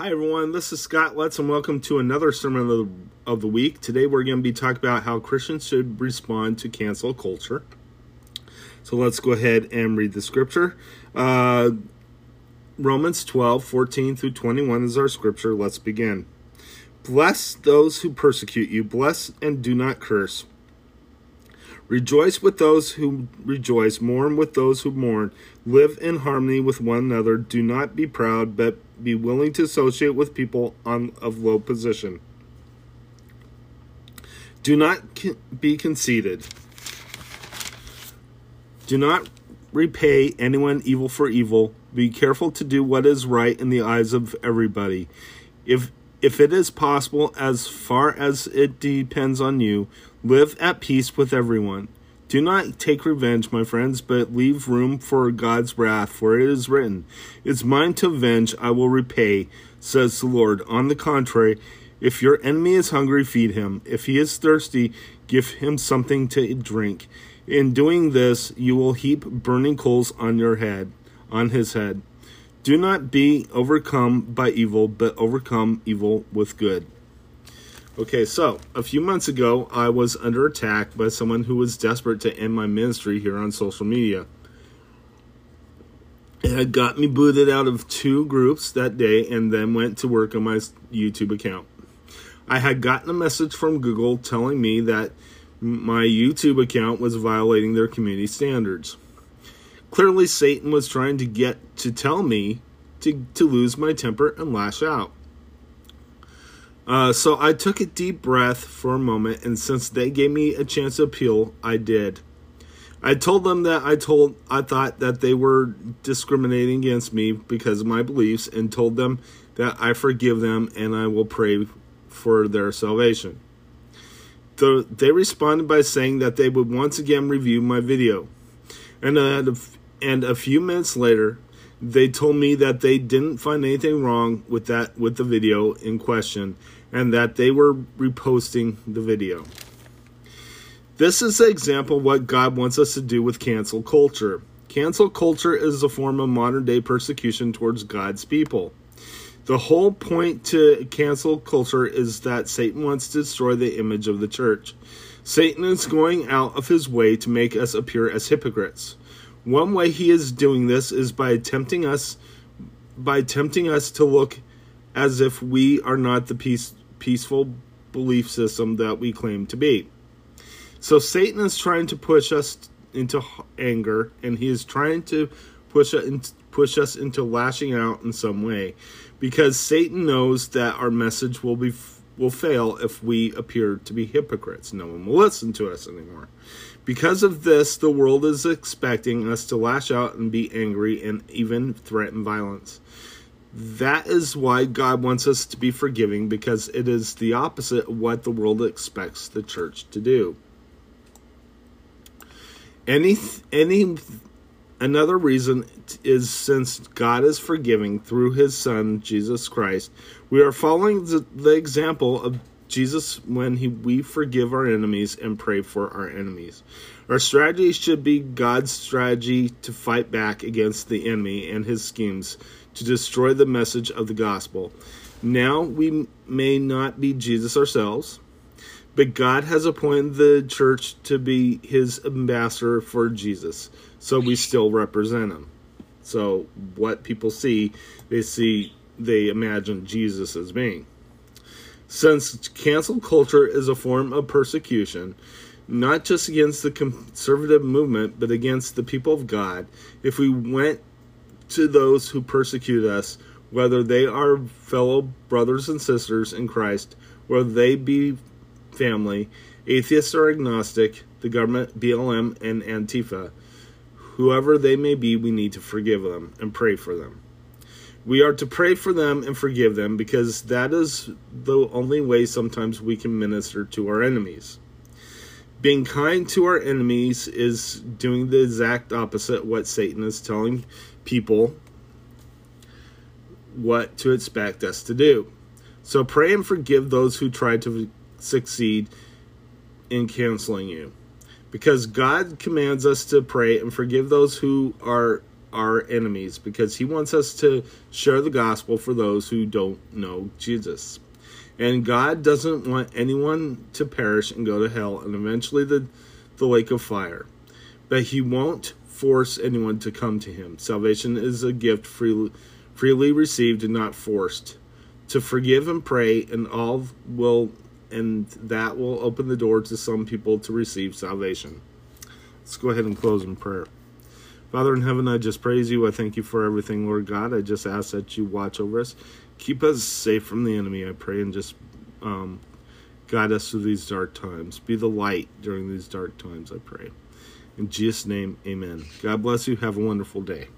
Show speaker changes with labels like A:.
A: Hi, everyone. This is Scott Letts, and welcome to another sermon of the, of the week. Today, we're going to be talking about how Christians should respond to cancel culture. So, let's go ahead and read the scripture. Uh, Romans 12, 14 through 21 is our scripture. Let's begin. Bless those who persecute you, bless and do not curse. Rejoice with those who rejoice, mourn with those who mourn. Live in harmony with one another. Do not be proud, but be willing to associate with people on of low position. Do not be conceited. Do not repay anyone evil for evil. Be careful to do what is right in the eyes of everybody. If if it is possible, as far as it depends on you, live at peace with everyone. Do not take revenge, my friends, but leave room for God's wrath, for it is written, It's mine to avenge, I will repay, says the Lord. On the contrary, if your enemy is hungry, feed him. If he is thirsty, give him something to drink. In doing this, you will heap burning coals on your head, on his head. Do not be overcome by evil, but overcome evil with good. Okay, so a few months ago, I was under attack by someone who was desperate to end my ministry here on social media. It had got me booted out of two groups that day and then went to work on my YouTube account. I had gotten a message from Google telling me that my YouTube account was violating their community standards. Clearly, Satan was trying to get to tell me to, to lose my temper and lash out. Uh, so I took a deep breath for a moment, and since they gave me a chance to appeal, I did. I told them that I told I thought that they were discriminating against me because of my beliefs, and told them that I forgive them and I will pray for their salvation. The, they responded by saying that they would once again review my video, and uh, and a few minutes later, they told me that they didn't find anything wrong with that with the video in question and that they were reposting the video. This is an example of what God wants us to do with cancel culture. Cancel culture is a form of modern day persecution towards God's people. The whole point to cancel culture is that Satan wants to destroy the image of the church. Satan is going out of his way to make us appear as hypocrites. One way he is doing this is by tempting us by tempting us to look as if we are not the peace, peaceful belief system that we claim to be. So Satan is trying to push us into anger and he is trying to push us push us into lashing out in some way because Satan knows that our message will be will fail if we appear to be hypocrites. No one will listen to us anymore. Because of this, the world is expecting us to lash out and be angry and even threaten violence. That is why God wants us to be forgiving because it is the opposite of what the world expects the church to do. Any any another reason is since God is forgiving through his son Jesus Christ, we are following the, the example of Jesus when he, we forgive our enemies and pray for our enemies. Our strategy should be God's strategy to fight back against the enemy and his schemes to destroy the message of the gospel. Now we may not be Jesus ourselves, but God has appointed the church to be his ambassador for Jesus, so we still represent him. So what people see, they see, they imagine Jesus as being. Since cancel culture is a form of persecution, not just against the conservative movement, but against the people of God, if we went to those who persecute us, whether they are fellow brothers and sisters in Christ, whether they be family, atheists or agnostic, the government, BLM, and Antifa, whoever they may be, we need to forgive them and pray for them. We are to pray for them and forgive them because that is the only way sometimes we can minister to our enemies. Being kind to our enemies is doing the exact opposite what Satan is telling people what to expect us to do. So pray and forgive those who try to succeed in canceling you. Because God commands us to pray and forgive those who are our enemies because he wants us to share the gospel for those who don't know Jesus. And God doesn't want anyone to perish and go to hell and eventually the, the lake of fire. But he won't force anyone to come to him. Salvation is a gift freely, freely received and not forced. To forgive and pray and all will and that will open the door to some people to receive salvation. Let's go ahead and close in prayer. Father in heaven, I just praise you. I thank you for everything, Lord God. I just ask that you watch over us. Keep us safe from the enemy, I pray, and just um, guide us through these dark times. Be the light during these dark times, I pray. In Jesus' name, amen. God bless you. Have a wonderful day.